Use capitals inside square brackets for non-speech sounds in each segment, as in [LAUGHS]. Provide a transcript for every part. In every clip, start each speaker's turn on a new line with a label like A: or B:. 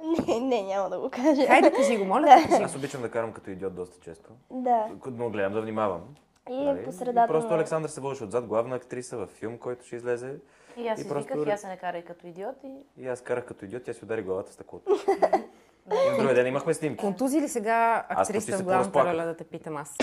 A: [LAUGHS] Не, не, няма да го кажа.
B: Хайде, кажи го, моля [LAUGHS] да.
C: Аз обичам да карам като идиот доста често.
A: Да.
C: Но гледам да внимавам.
A: И
C: Нали?
A: по средата
C: просто. Александър се водеше отзад, главна актриса във филм, който ще излезе.
D: И аз
C: И
D: си
C: просто-
D: виках, и аз се не карай като идиот и...
C: И аз карах като идиот, тя си удари главата в стъклото. [LAUGHS] И на другия ден имахме снимки.
B: Контузи ли сега актриса в главната роля да те питам аз?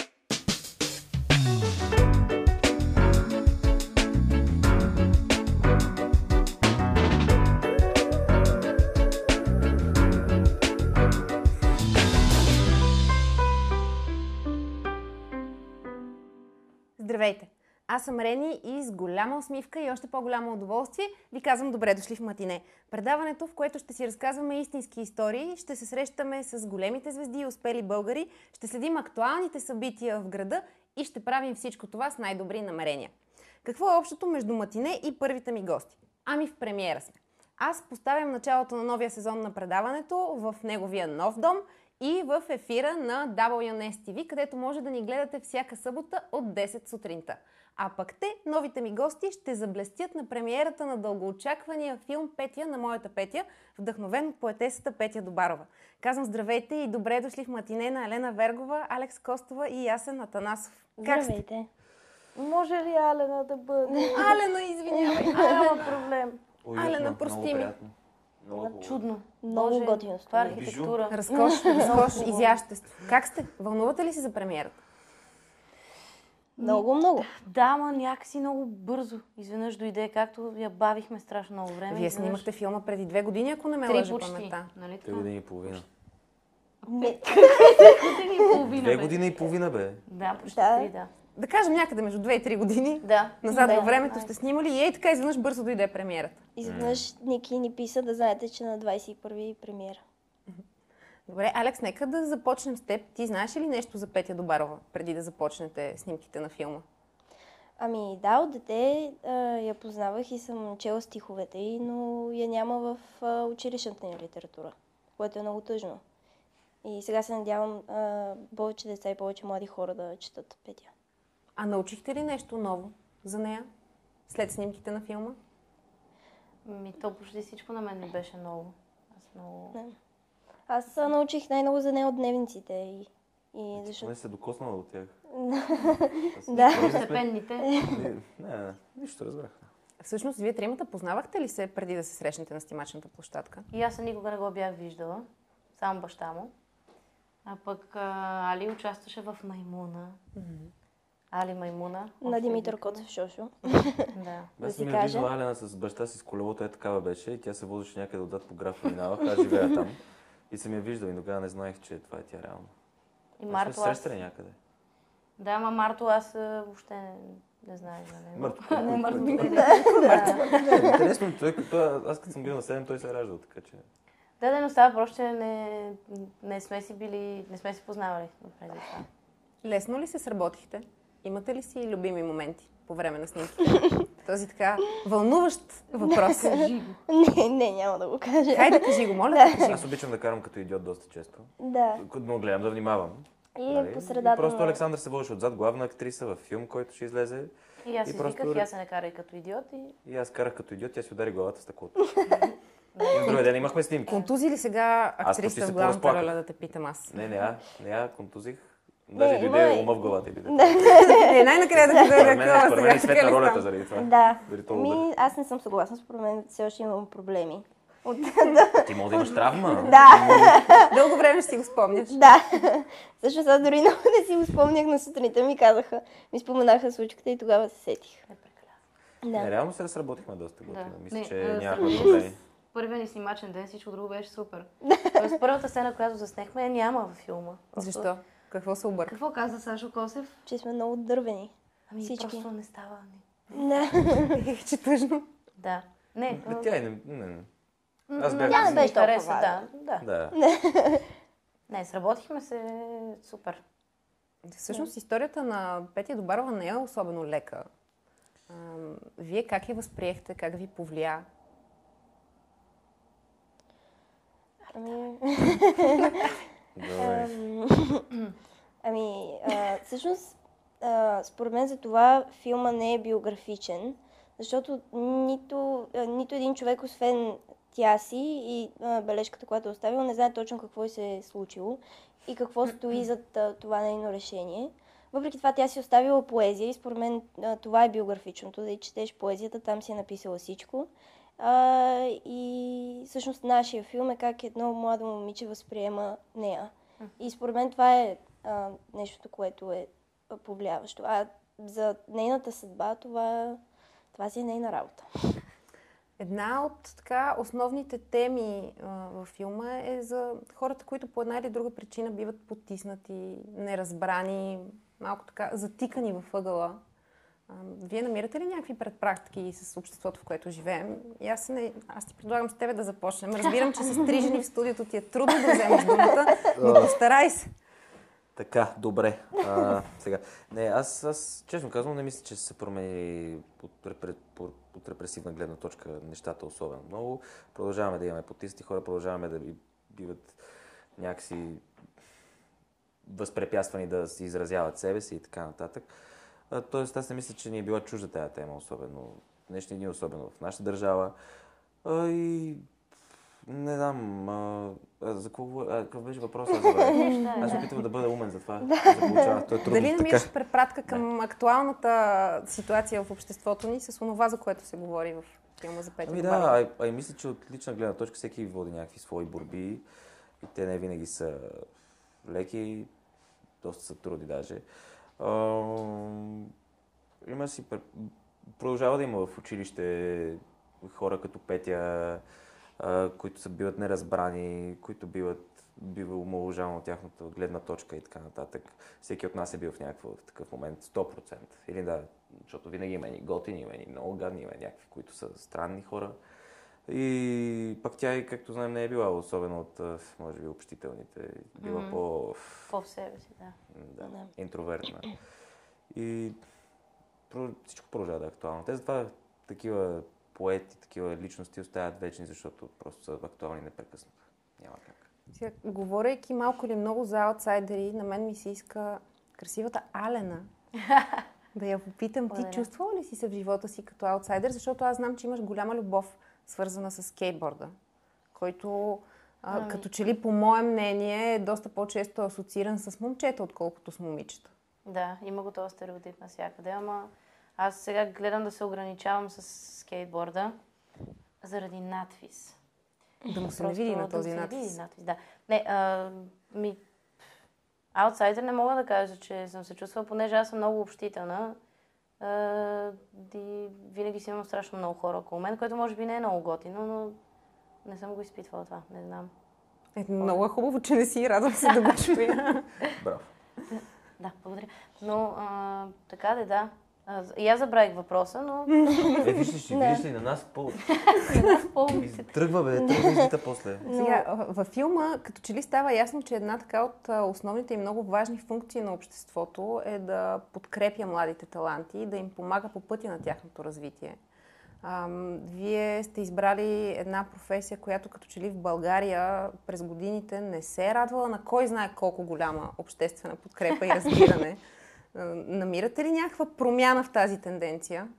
B: Здравейте! Аз съм Рени и с голяма усмивка и още по-голямо удоволствие ви казвам добре дошли в Матине. Предаването, в което ще си разказваме истински истории, ще се срещаме с големите звезди и успели българи, ще следим актуалните събития в града и ще правим всичко това с най-добри намерения. Какво е общото между Матине и първите ми гости? Ами в премиера сме. Аз поставям началото на новия сезон на предаването в неговия нов дом и в ефира на WNS TV, където може да ни гледате всяка събота от 10 сутринта. А пък те, новите ми гости, ще заблестят на премиерата на дългоочаквания филм Петя на моята Петя, вдъхновен от поетесата Петя Добарова. Казвам здравейте и добре дошли в матине на Елена Вергова, Алекс Костова и Ясен Атанасов. Как сте?
A: Здравейте.
D: Може ли Алена да бъде?
B: Алена, извинявай.
D: Няма проблем.
B: Алена, прости ми.
C: Много
D: Чудно.
A: Много
D: Боже,
A: готино
D: Това е архитектура.
B: Разкош, [LAUGHS] разкош, изящество. Как сте? Вълнувате ли се за премиерата?
A: Много, много.
D: Да, ама някакси много бързо. Изведнъж дойде, както я бавихме страшно много време.
B: Вие
D: изведнъж-
B: снимахте филма преди две години, ако не ме
D: Три почти.
B: паметта.
D: Нали така?
C: години и половина.
A: Не, [LAUGHS]
D: Години и половина,
C: Две години и половина, бе.
D: Да, почти
A: Да.
D: три, да.
B: Да кажем някъде между 2 и 3 години.
D: Да.
B: Назад
A: Да.
B: във времето сте снимали и ей така изведнъж бързо дойде премиерата.
A: изведнъж Ники ни писа да знаете, че на 21 е премиера.
B: Добре, Алекс, нека да започнем с теб. Ти знаеш ли нещо за Петя Добарова, преди да започнете снимките на филма?
A: Ами да, от дете а, я познавах и съм чела стиховете й, но я няма в а, училищната ни литература, което е много тъжно. И сега се надявам а, повече деца и повече млади хора да четат Петя.
B: А научихте ли нещо ново за нея след снимките на филма?
D: Ми, то почти всичко на мен ми беше ново. Аз много...
A: Не. Аз научих най-много за нея от дневниците и, и защото... [LAUGHS]
C: Не се докоснала до тях.
A: Да.
D: Постепенните.
C: Не, нищо разбрах.
B: Всъщност, вие тримата познавахте ли се преди да се срещнете на снимачната площадка?
D: И аз никога не го бях виждала. Само баща му. А пък а, Али участваше в Маймуна. Али Маймуна.
A: На Димитър. Коцев Шошо.
D: Да.
A: Да
C: Аз
A: си кажа.
C: виждал Алена с баща си с колелото, е такава беше и тя се возеше някъде отзад по граф минавах, аз живея там. И съм я виждал и тогава не знаех, че това е тя реално.
D: И Марто аз...
C: срещали някъде.
D: Да, ама Марто аз въобще не, не знаех за него.
C: Марто.
D: Не, Марто. Да.
C: Интересно, той, той, аз като съм бил на 7, той се е раждал, така че...
D: Да, да, но става просто, че не, не сме си били, не сме си познавали преди това.
B: Лесно ли се сработихте? Имате ли си любими моменти по време на снимките? [LAUGHS] Този така вълнуващ въпрос. [LAUGHS]
A: Не, не, няма да го кажа.
B: Хайде, кажи го, моля [LAUGHS] да кажи.
C: Аз обичам да карам като идиот доста често.
A: Да.
C: Но гледам да внимавам.
A: И
C: нали?
A: по средата
C: И просто. Александър се водеше отзад, главна актриса във филм, който ще излезе.
D: И аз
C: И
D: си
C: просто
D: виках, и аз се не карай като идиот и...
C: И аз карах като идиот, тя си удари главата в стъклото. И другия ден имахме снимки.
B: Контузи ли сега актриса
C: се
B: в главната роля да те питам аз?
C: Не, не, а, не, а, контузих. Даже
A: Не,
C: дойде
A: има
C: ума в главата и дойде.
B: Е, най-накрая да ти дойде
C: мен, мен
B: сега.
C: е
B: така
C: светна ролята заради това.
A: Да. Ми, аз не съм съгласна. Според мен все още имам проблеми. От...
C: Ти може да имаш травма.
A: да,
B: Дълго време ще си го спомняш.
A: да. Също сега дори много не си го спомнях на сутринта ми казаха, ми споменаха случката и тогава се сетих.
D: Не прекаля.
C: Не,
A: Да.
C: реално се разработихме доста готино.
D: Да.
C: Мисля,
D: Не,
C: че нямахме проблеми.
D: с Първият ни снимачен ден, всичко друго беше супер. Тоест първата сцена, която заснехме, я няма във филма.
B: Защо? Какво се обърка?
D: Какво каза Сашо Косев?
A: Че сме много дървени.
D: Ами
A: Всички.
D: просто не става.
A: Да. [LAUGHS]
B: Че тъжно.
D: Да. Не,
C: Ме, Тя и не... не, не. Аз бях-
D: нас
A: Тя не беше толкова
D: хареса, да, да.
C: Да. [LAUGHS]
D: Не, сработихме се супер.
B: Всъщност историята на Петя Добарова не е особено лека. Ам, Вие как я възприехте, как ви повлия?
A: Ами, [LAUGHS] ами а, всъщност, а, според мен за това филма не е биографичен, защото нито, а, нито един човек, освен тя си и а, бележката, която е оставила, не знае точно какво се е случило и какво стои зад а, това нейно решение. Въпреки това тя си е оставила поезия и според мен а, това е биографичното, да и четеш поезията, там си е написала всичко. А, и всъщност нашия филм е как едно младо момиче възприема нея. И според мен това е а, нещото, което е повлияващо. А за нейната съдба това, това си е нейна работа.
B: Една от така основните теми а, във филма е за хората, които по една или друга причина биват потиснати, неразбрани, малко така затикани във ъгъла. Вие намирате ли някакви предпрактики с обществото, в което живеем? И аз, не, аз ти предлагам с тебе да започнем. Разбирам, че с три жени в студиото ти е трудно да вземеш думата, но постарай се.
C: Така, добре. А, сега. Не, аз, аз честно казвам, не мисля, че се промени от, репре- от репресивна гледна точка нещата особено много. Продължаваме да имаме потисти хора, продължаваме да би- биват някакси възпрепятствани да си изразяват себе си и така нататък. Тоест, аз не мисля, че ни е била чужда тази тема, особено днешни дни, особено в нашата държава. А, и не знам, а, а, за какво, а, какъв беше въпросът? [LAUGHS] Аз забравих. Аз се опитвам да бъда умен за това. Да. получава. То е трудно
B: Дали намираш препратка към актуалната ситуация в обществото ни с онова, за което се говори в филма за Петя
C: Ами да, а, а и мисля, че от лична гледна точка всеки води някакви свои борби и те не винаги са леки, доста са труди даже. Има си, пр- продължава да има в училище хора като Петя, които са биват неразбрани, които биват бива от тяхната гледна точка и така нататък. Всеки от нас е бил в някакъв такъв момент 100%. Или да, защото винаги има и готини, има и много гадни, има някакви, които са странни хора. И пък тя, и както знаем, не е била особено от, може би, общителните. Била
D: Мгм.
C: по...
D: По в себе си, да.
C: Да,
A: Да.
C: интровертна. И про- всичко продължава да е актуално. Те затова такива поети, такива личности оставят вечни, защото просто са актуални непрекъснато. Няма как.
B: Сега, говорейки малко или много за аутсайдери, на мен ми се иска красивата Алена [LAUGHS] да я попитам. Ти чувствала ли си се в живота си като аутсайдер? Защото аз знам, че имаш голяма любов, свързана с скейтборда, който а,
D: Ами.
B: като че ли, по мое мнение, е доста по-често асоцииран с момчета, отколкото с момичета.
D: Да, има го този стереотип навсякъде, ама аз сега гледам да се ограничавам с скейтборда заради надвис.
B: Да му се не види на
D: да
B: този
D: се
B: надпис.
D: види надпис, да. Не, а, ми... Аутсайдер не мога да кажа, че съм се чувствала, понеже аз съм много общителна. И винаги си имам страшно много хора около мен, което може би не е много готино, но не съм го изпитвала това, не знам.
B: Е, много е хубаво, че не си. Радвам се да го чуя.
C: Браво.
D: Да, благодаря. Но а, така де, да. А, и аз забравих въпроса, но...
C: Е, ли,
A: Да.
C: виждаш ли на нас по...
D: Помните. [LAUGHS]
C: Тръгва, бе, тръгва после.
B: Сега, във филма, като че ли става ясно, че една така от основните и много важни функции на обществото е да подкрепя младите таланти и да им помага по пътя на тяхното развитие. Ам, вие сте избрали една професия, която като че ли в България през годините не се е радвала на кой знае колко голяма обществена подкрепа и разбиране. [LAUGHS] А, Намирате ли някаква промяна в тази тенденция?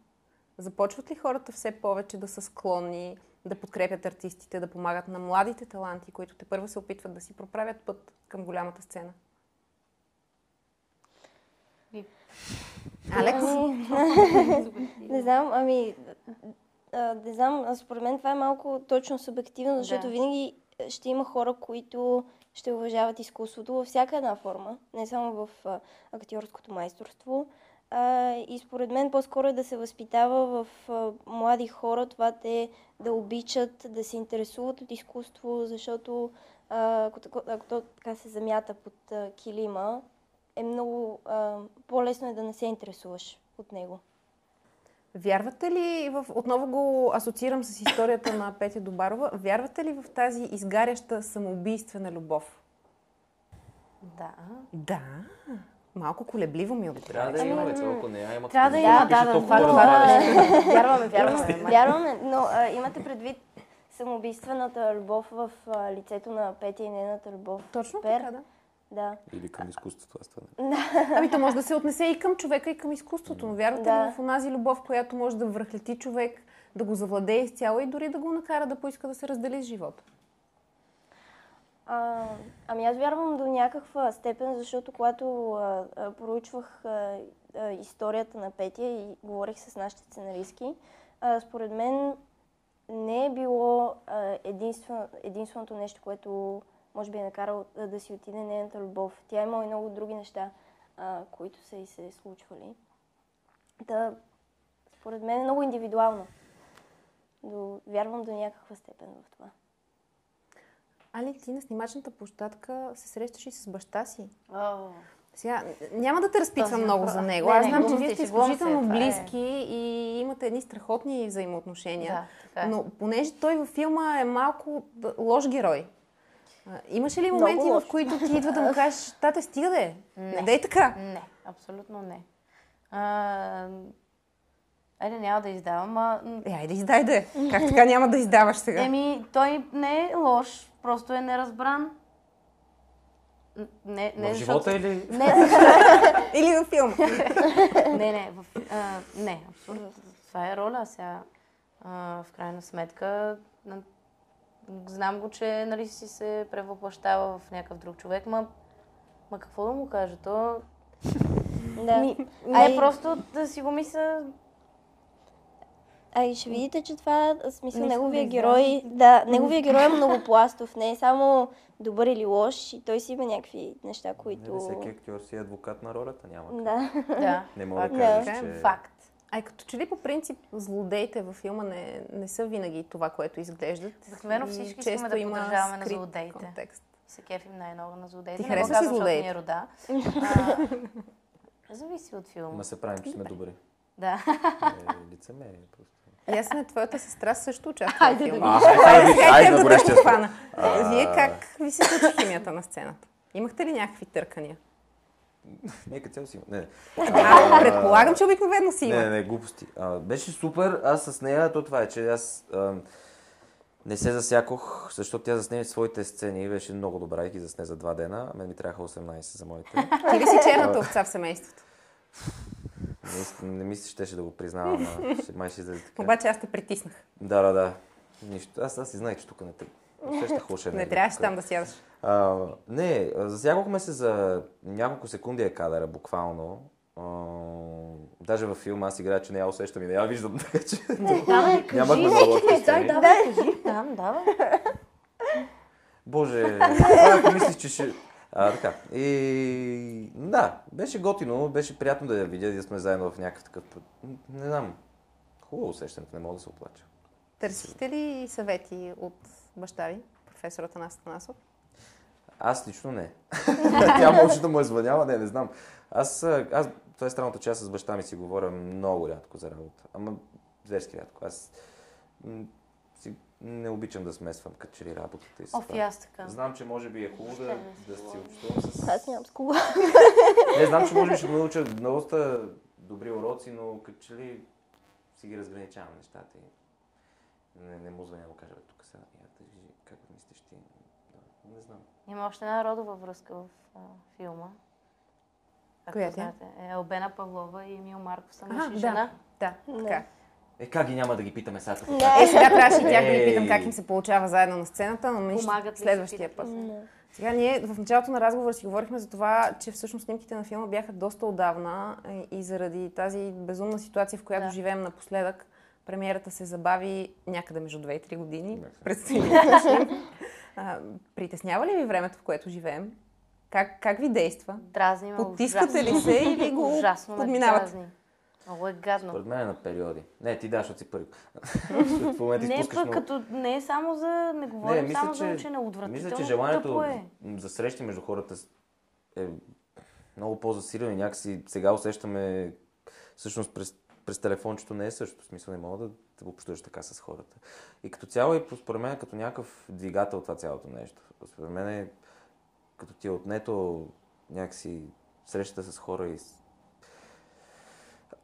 B: Започват ли хората все повече да са склонни да подкрепят артистите, да помагат на младите таланти, които те първо се опитват да си проправят път към голямата сцена? Алекс? [LAUGHS]
A: Не знам, ами, не знам, според мен това е малко точно субективно, защото
D: Да.
A: винаги ще има хора, които ще уважават изкуството във всяка една форма, не само в актьорското майсторство. А, и според мен по-скоро е да се възпитава в а, млади хора това те да обичат, да се интересуват от изкуство, защото а, ако, ако то така се замята под а, килима, е много а, по-лесно е да не се интересуваш от него.
B: Вярвате ли, в, отново го асоциирам с историята на Петя Добарова, вярвате ли в тази изгаряща самоубийствена любов?
D: Да.
B: Да. Малко колебливо ми
C: Трябва да
B: отговаря.
C: има, бе, ако не, а има
D: Трябва да има, да, да,
C: толкова
D: това, това е. [LAUGHS] Вярваме, вярваме.
A: Вярваме, но а, имате предвид самоубийствената любов в а, лицето на Петя и нейната любов.
B: Точно
A: Пер.
B: така, да.
A: Да.
C: Или към изкуството, аз това.
B: Ами то може да се отнесе и към човека, и към изкуството. Но вярвате
A: Да.
B: ли в онази любов, която може да връхлети човек, да го завладее изцяло и дори да го накара да поиска да се раздели с живота?
A: А, ами аз вярвам до някаква степен, защото когато а, а, проучвах а, а, историята на Петя и говорих с нашите сценаристки, а, според мен не е било а, единствено, единственото нещо, което може би е накарало да, си отиде нейната любов. Тя има и много други неща, а, които са и се случвали. Да, според мен е много индивидуално. До, вярвам до някаква степен в това.
B: Али, ти на снимачната площадка се срещаш и с баща си.
D: О,
B: Сега, няма да те разпитвам много за него.
D: Не,
B: Аз
D: не,
B: знам, че
D: глупости,
B: вие сте изключително
D: е.
B: близки и имате едни страхотни взаимоотношения.
D: Да, така е.
B: Но понеже той във филма е малко лош герой, а, имаше ли моменти, в които ти идва да му кажеш, [LAUGHS] тате, стига де, не
D: Не.
B: дей така?
D: Не, абсолютно не. А, айде, няма да издавам, а...
B: Е, айде, издай де. Как така няма да издаваш сега?
D: Еми, той не е лош, просто е неразбран. Не, не,
C: В
D: защото-
C: живота или... [LAUGHS]
D: Не,
B: Или във филм. [LAUGHS]
D: не, не, в, а, не, абсолютно. Това е роля сега. А, в крайна сметка, на- знам го, че нали, си се превъплащава в някакъв друг човек, ма, ма какво да му кажа? То [LAUGHS]
A: Да.
D: Ми, не,
A: Ай-
D: просто да си го мисля...
A: А и ще видите, че това, смисъл,
B: Не
A: неговия
B: да
A: герой, да, неговия герой е многопластов, не е само добър или лош, и той си има някакви неща,
C: Не,
A: които...
C: не, всеки актьор си е адвокат на ролята, няма. как.
A: Да.
D: Да,
C: Не мога да кажеш,
B: Да.
C: че...
D: Факт.
B: Ай, като че ли по принцип злодеите във филма не, не са винаги това, което изглеждат.
D: Обикновено
B: И
D: всички
B: често
D: искаме да
B: има
D: подражаваме на злодеите.
B: Контекст.
D: Се кефим най-много на злодеите.
B: Ти харесваш ли
D: защото
B: злодеите?
D: ми е рода. А, Зависи от филма.
C: Ма се правим, че сме добри.
D: Да.
C: Е, лицемерие просто.
B: Ясна, твоята сестра също участва в филма.
C: Хайде, на стол.
B: хвана. Вие как ви се случи химията на сцената? Имахте ли някакви търкания? [LAUGHS]
C: Нека цяло си има. Не, не.
B: А, предполагам, че обикновено си има.
C: Не, не, глупости. А, беше супер. Аз с нея, то това е, че аз а, не се засякох, защото тя засне своите сцени и беше много добра и ги засне за два дена. Мен ми трябваха 18 за моите. [LAUGHS]
B: Ти ли си черната овца в семейството?
C: Не, не мисля, че щеше да го признавам, а ще, май ще излезе така.
B: Обаче аз те притиснах.
C: Да, да, да. Нищо. Аз, аз си знаех, че тук не те. Усещах
B: Не трябваше там да сядаш.
C: А, не, засягахме се за няколко секунди е кадъра, буквално. А, даже във филма аз играя, че не я усещам и не я виждам, [LAUGHS] така че
D: Там, [LAUGHS]
C: нямахме много
D: Дай, давай, кажи. Там, давай.
C: Боже, [LAUGHS] ако мислиш, че ще... А, така. И да, беше готино, беше приятно да я видя да сме заедно в някакъв такъв. Не знам. Хубаво усещането, не мога да се оплача.
B: Търсихте ли съвети от баща ви, професор Атанас Атанасов?
C: Аз лично не. [LAUGHS] Тя може да му е звъняла, не, не знам. Аз, аз това е странното, че аз с баща ми си говоря много рядко за работа. Ама зверски рядко. Аз си, не обичам да смесвам като че ли работата и
D: Оф, аз така.
C: Знам, че може би е хубаво да, да си общувам с...
A: Аз нямам с кола.
C: Не, знам, че може би ще науча доста добри уроци, но като че ли си ги разграничавам нещата и не, не му звъня да му кажа, бе, тук сега, я тъжи, как мислиш ти? Да, не знам.
D: Има още една родова връзка в а, филма.
B: Коя тя?
D: знаете, е Павлова и Емил Марков са мъж и жена.
B: Да, така.
C: Е, как ги няма да ги питаме сега тук?
A: Да.
B: Е, сега трябваше и тях да
C: Ей.
B: питам как им се получава заедно на сцената, но нищо следващия път.
A: Да.
B: Сега ние в началото на разговора си говорихме за това, че всъщност снимките на филма бяха доста отдавна и- и заради тази безумна ситуация, в която
D: Да.
B: живеем напоследък, премиерата се забави някъде между 2 и 3 години.
C: Да.
B: Предстои да. [LAUGHS] А, Притеснява ли ви времето, в което живеем? Как, как ви действа?
D: Дразни ме
B: Потискате ли
D: ужасно.
B: се или го
D: Ужасно
B: подминавате?
D: Много е гадно.
C: Според мен е на периоди. Не, ти даш, защото си първи. [LAUGHS] В момента
D: Не, пък
C: много.
D: като не е само за... Не говорим
C: мисля,
D: само за
C: че-
D: учене. Отвратително
C: Мисля, че желанието
D: е.
C: за срещи между хората е много по-засилено и някакси сега усещаме всъщност през, през телефончето не е също. В смисъл не мога да, да общуваш така с хората. И като цяло и според мен като някакъв двигател това цялото нещо. Според мен е като ти е отнето някакси срещата с хора и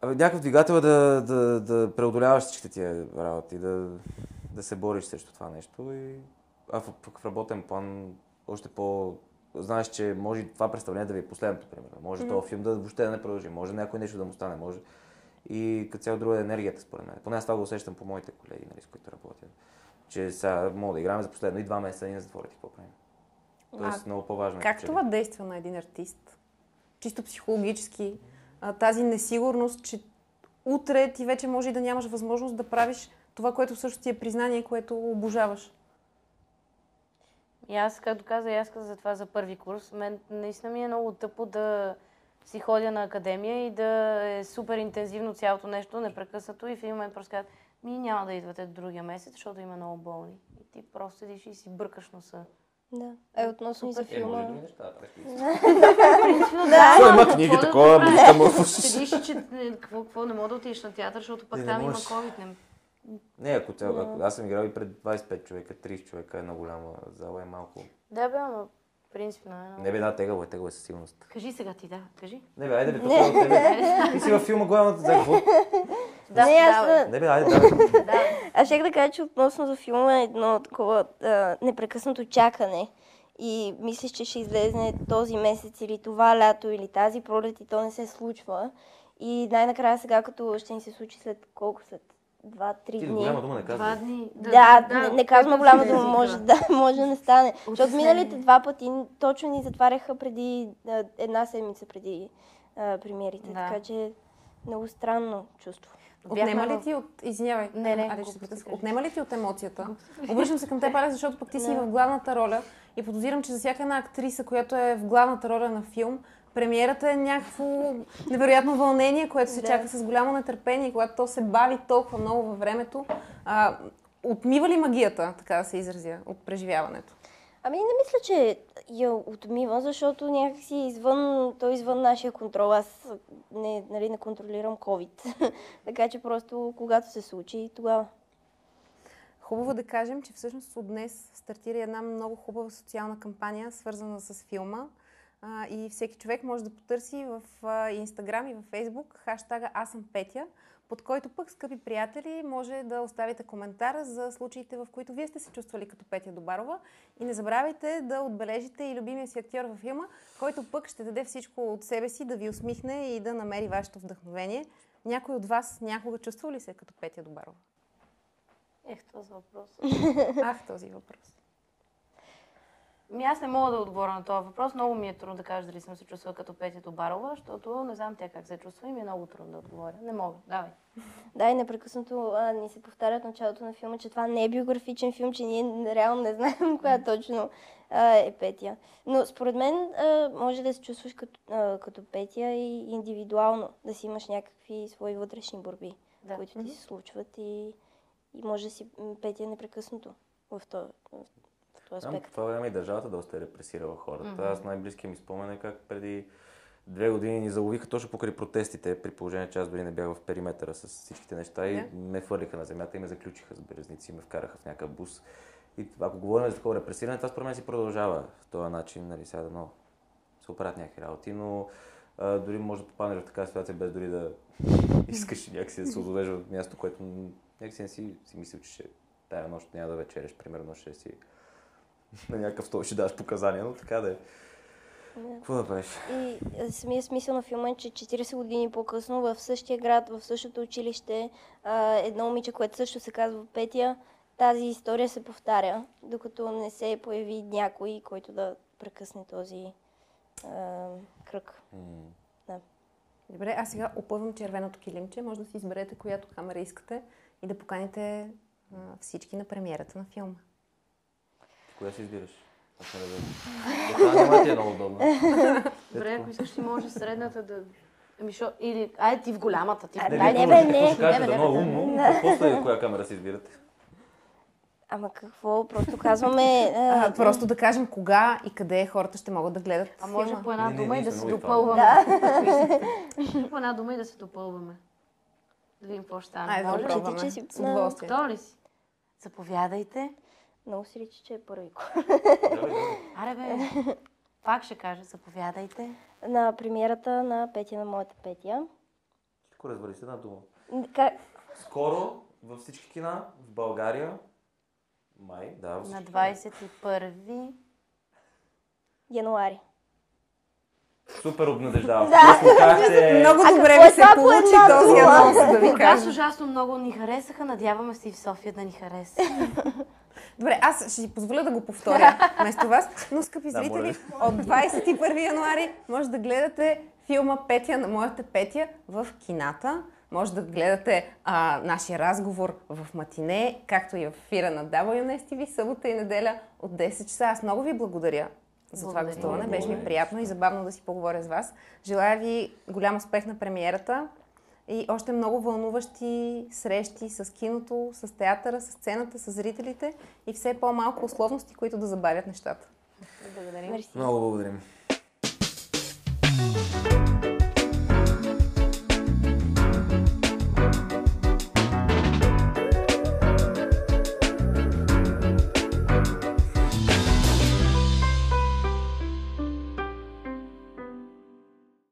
C: някакъв двигател е да, да, да преодоляваш всичките тия работи, да, да се бориш срещу това нещо. И... А в, в работен план още по... Знаеш, че може това представление да ви е последното, примерно. Може mm-hmm. този филм да въобще да не продължи, може някой нещо да му стане, може... И като цяло друга е енергията, според мен. Поне аз това го усещам по моите колеги, нали, с които работя. Че сега мога да играем за последно и два месеца и на затворите, какво правим. Тоест,
B: А
C: много по-важно. е
B: Как
C: че
B: това действа на един артист? Чисто психологически, а, тази несигурност, че утре ти вече може и да нямаш възможност да правиш това, което всъщност ти е признание, което обожаваш.
D: И аз, както каза, и аз казах за това за първи курс. Мен наистина ми е много тъпо да си ходя на академия и да е супер интензивно цялото нещо, непрекъснато и в един момент просто казват, ми няма да идвате другия месец, защото има много болни. И ти просто седиш и си бъркаш носа.
A: Да. И относно и за
C: Е,
A: филма.
C: други неща да.
D: Принципно,
C: Той има книги,
D: да
C: такова, мечта му.
D: Седиш че е, какво, какво не мога да отидеш на театър, защото пък
C: Е,
D: там има. COVID. Не...
C: Не, ако, ако аз съм играл и пред 25 човека, 30 човека, една голяма зала е малко.
D: Да, бе, ама принципно е.
C: Не бе, да, тегаво е, тегаво е със сигурност.
D: Кажи сега ти, да, кажи.
C: Не бе, айде бе, тук е от тебе. Ти си във филма главната за какво?
D: Да,
A: не, аз,
D: давай.
A: а,
C: Не бе, айде.
D: Да.
A: аз ще да кажа, че относно за филма е едно такова а, непрекъснато чакане. И мислиш, че ще излезне този месец или това лято или тази пролет и то не се случва. И най-накрая сега, като ще ни се случи след колко? След 2-3
C: Ти
A: дни.
C: голяма дума не
D: Два
C: казвай.
D: дни.
A: Да, не, не казвам голяма дума, може
D: да.
A: да, [LAUGHS] може да не стане. Защото миналите два пъти точно ни затваряха преди една седмица преди а, премиерите.
D: Да.
A: Така че много странно чувство.
B: Отнема ли ти от... Извинявай.
D: Не, не,
B: Аре, ще. Отнема ли ти от емоцията? Обръщам се към теб, Аля, защото пък ти си
A: Да.
B: в главната роля и подозирам, че за всяка една актриса, която е в главната роля на филм, премиерата е някакво невероятно вълнение, което се
A: Да.
B: чака с голямо нетърпение, когато то се бави толкова много във времето. А, отмива ли магията, така да се изразя, от преживяването?
A: Ами не мисля, че я отмивам, защото някакси извън, то е извън нашия контрол. Аз не, нали, не контролирам COVID. [LAUGHS] така че просто когато се случи, тогава.
B: Хубаво да кажем, че всъщност от днес стартира една много хубава социална кампания, свързана с филма. А, и всеки човек може да потърси в Инстаграм и в Фейсбук хаштага Аз съм Петя, под който пък, скъпи приятели, може да оставите коментар за случаите, в които вие сте се чувствали като Петя Добарова. И не забравяйте да отбележите и любимия си актьор във филма, който пък ще даде всичко от себе си да ви усмихне и да намери вашето вдъхновение. Някой от вас някога чувствал ли се като Петя Добарова?
D: Ех, този въпрос.
B: Ах, този въпрос.
D: Ми аз не мога да отговоря на този въпрос. Много ми е трудно да кажа дали съм се чувствала като Петя Добарова, защото не знам тя как се чувства и ми е много трудно да отговоря. Не мога. Давай.
A: Да, и непрекъснато а, ни се повтаря в началото на филма, че това не е биографичен филм, че ние реално не знаем [LAUGHS] коя точно а, е Петя. Но според мен а, може да се чувстваш като, а, като Петя и индивидуално, да си имаш някакви свои вътрешни борби,
D: Да.
A: които ти се случват и, и може да си Петя непрекъснато в този, в аспект.
C: по това време и държавата доста е репресирала хората. Аз най-близкият ми спомен е как преди две години ни заловиха точно покрай протестите, при положение, че аз дори не бях в периметъра с всичките неща и ме хвърлиха на земята и ме заключиха с белезници и ме вкараха в някакъв бус. И ако говорим за такова репресиране, това според мен си продължава в този начин, нали, сега да се оправят някакви работи, но а, дори може да попаднеш в такава ситуация без дори да [LAUGHS] искаш някакси да се озовеш в място, което някакси не си, си мислил, че ще, тая нощ няма да вечереш, примерно ще си на някакъв стол ще даш показания, но така да е. Какво да правиш?
A: И а, самия смисъл на филма е, че 40 години по-късно в същия град, в същото училище, а, едно момиче, което също се казва Петя, тази история се повтаря, докато не се появи някой, който да прекъсне този а, кръг.
C: М,
B: Добре, аз сега опъвам червеното килимче. Може да си изберете която камера искате и да поканите а, всички на премиерата на филма.
C: Коя си избираш? Аз не разбирам. Това няма да ти е много удобно. [LAUGHS]
D: Добре, ако искаш, ти може средната да... Ами шо... Или... Айде ти в голямата. Ти в
A: А,
C: Не,
A: да, не,
C: първо
A: бе, не.
C: Ще кажете
D: Не,
C: да много
D: не,
C: умно, после коя камера си избирате?
A: Ама какво? Просто казваме... [LAUGHS] А,
B: А, просто да кажем кога и къде хората ще могат да гледат
D: А може
B: филма.
D: по една
C: Не, не,
D: дума и да се допълваме.
A: Да. [LAUGHS]
D: по една дума и да се допълваме. Да видим какво ще стане.
B: Айде да
D: Може
B: пробваме.
A: че си-
B: С удоволствие.
D: Ли си? Заповядайте.
A: Много си личи, че е първи.
D: Аре бе. Пак ще кажа, заповядайте.
A: На премиерата на Петя на моята Петя.
C: Всичко развали се една дума.
A: Как?
C: Скоро във всички кина в България, май, да,
D: На
C: всички кина.
D: 21
A: Януари.
C: Супер обнадеждаващо. Да. Се...
B: Много добре ви
A: е
B: се получи този анонс, да ви кажа.
D: ужасно много ни харесаха, надяваме се и в София да ни хареса. [LAUGHS]
B: Добре, аз ще си позволя да го повторя [LAUGHS] вместо вас. Но, скъпи зрители, от 21 януари може да гледате филма Петя на моята Петя в кината. Може да гледате а, нашия разговор в матине, както и в ефира на WNS TV, събота и неделя от 10 часа. Аз много ви благодаря за това гостуване. Беше ми приятно и забавно да си поговоря с вас. Желая ви голям успех на премиерата и още много вълнуващи срещи с киното, с театъра, с сцената, с зрителите и все по-малко условности, които да забавят нещата.
D: Благодарим.
A: Мерси.
C: Много благодарим.